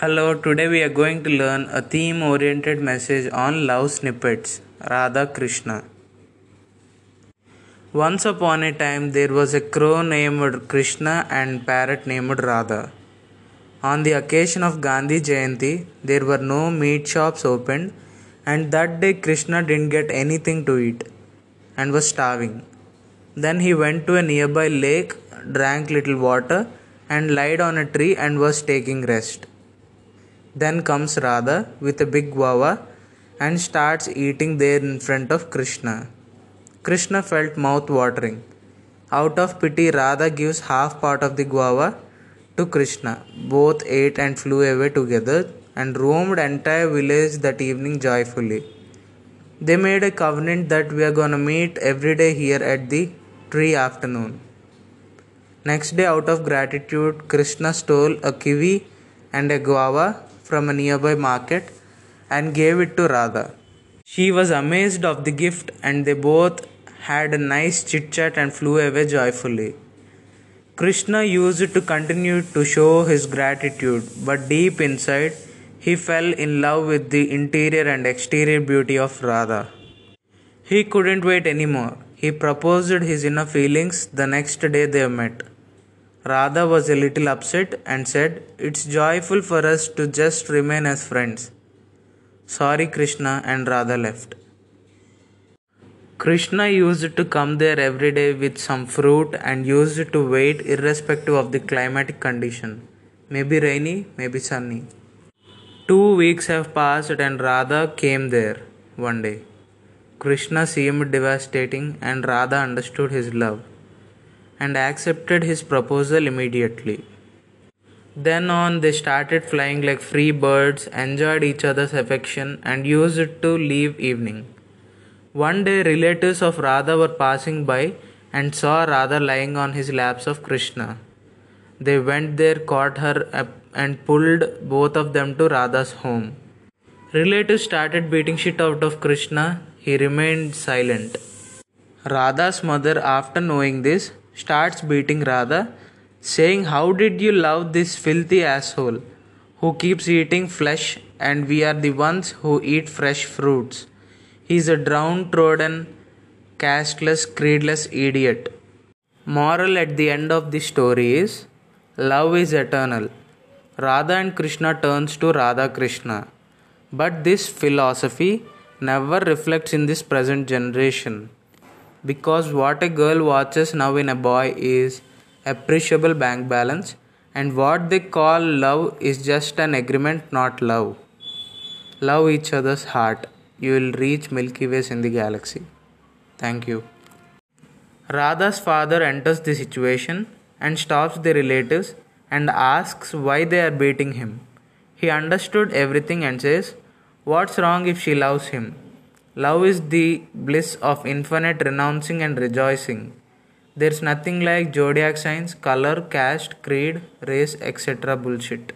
Hello, today we are going to learn a theme oriented message on love snippets Radha Krishna. Once upon a time, there was a crow named Krishna and parrot named Radha. On the occasion of Gandhi Jayanti, there were no meat shops opened, and that day Krishna didn't get anything to eat and was starving. Then he went to a nearby lake, drank little water, and lied on a tree and was taking rest. Then comes Radha with a big guava and starts eating there in front of Krishna. Krishna felt mouth watering. Out of pity, Radha gives half part of the guava to Krishna. Both ate and flew away together and roamed entire village that evening joyfully. They made a covenant that we are gonna meet every day here at the tree afternoon. Next day, out of gratitude, Krishna stole a kiwi and a guava from a nearby market and gave it to Radha. She was amazed of the gift and they both had a nice chit chat and flew away joyfully. Krishna used to continue to show his gratitude, but deep inside, he fell in love with the interior and exterior beauty of Radha. He couldn't wait anymore. He proposed his inner feelings the next day they met. Radha was a little upset and said, It's joyful for us to just remain as friends. Sorry, Krishna, and Radha left. Krishna used to come there every day with some fruit and used to wait irrespective of the climatic condition. Maybe rainy, maybe sunny. Two weeks have passed and Radha came there one day. Krishna seemed devastating and Radha understood his love and accepted his proposal immediately. Then on, they started flying like free birds, enjoyed each other's affection, and used to leave evening. One day, relatives of Radha were passing by and saw Radha lying on his laps of Krishna. They went there, caught her up, and pulled both of them to Radha's home. Relatives started beating shit out of Krishna. He remained silent. Radha's mother, after knowing this, starts beating Radha, saying, How did you love this filthy asshole who keeps eating flesh and we are the ones who eat fresh fruits? He's a downtrodden, casteless, creedless idiot. Moral at the end of the story is love is eternal. Radha and Krishna turns to Radha Krishna. But this philosophy never reflects in this present generation because what a girl watches now in a boy is appreciable bank balance and what they call love is just an agreement not love. Love each other's heart. You will reach milky ways in the galaxy. Thank you. Radha's father enters the situation and stops the relatives and asks why they are beating him. He understood everything and says what's wrong if she loves him Love is the bliss of infinite renouncing and rejoicing. There's nothing like zodiac signs, color, caste, creed, race, etc. bullshit.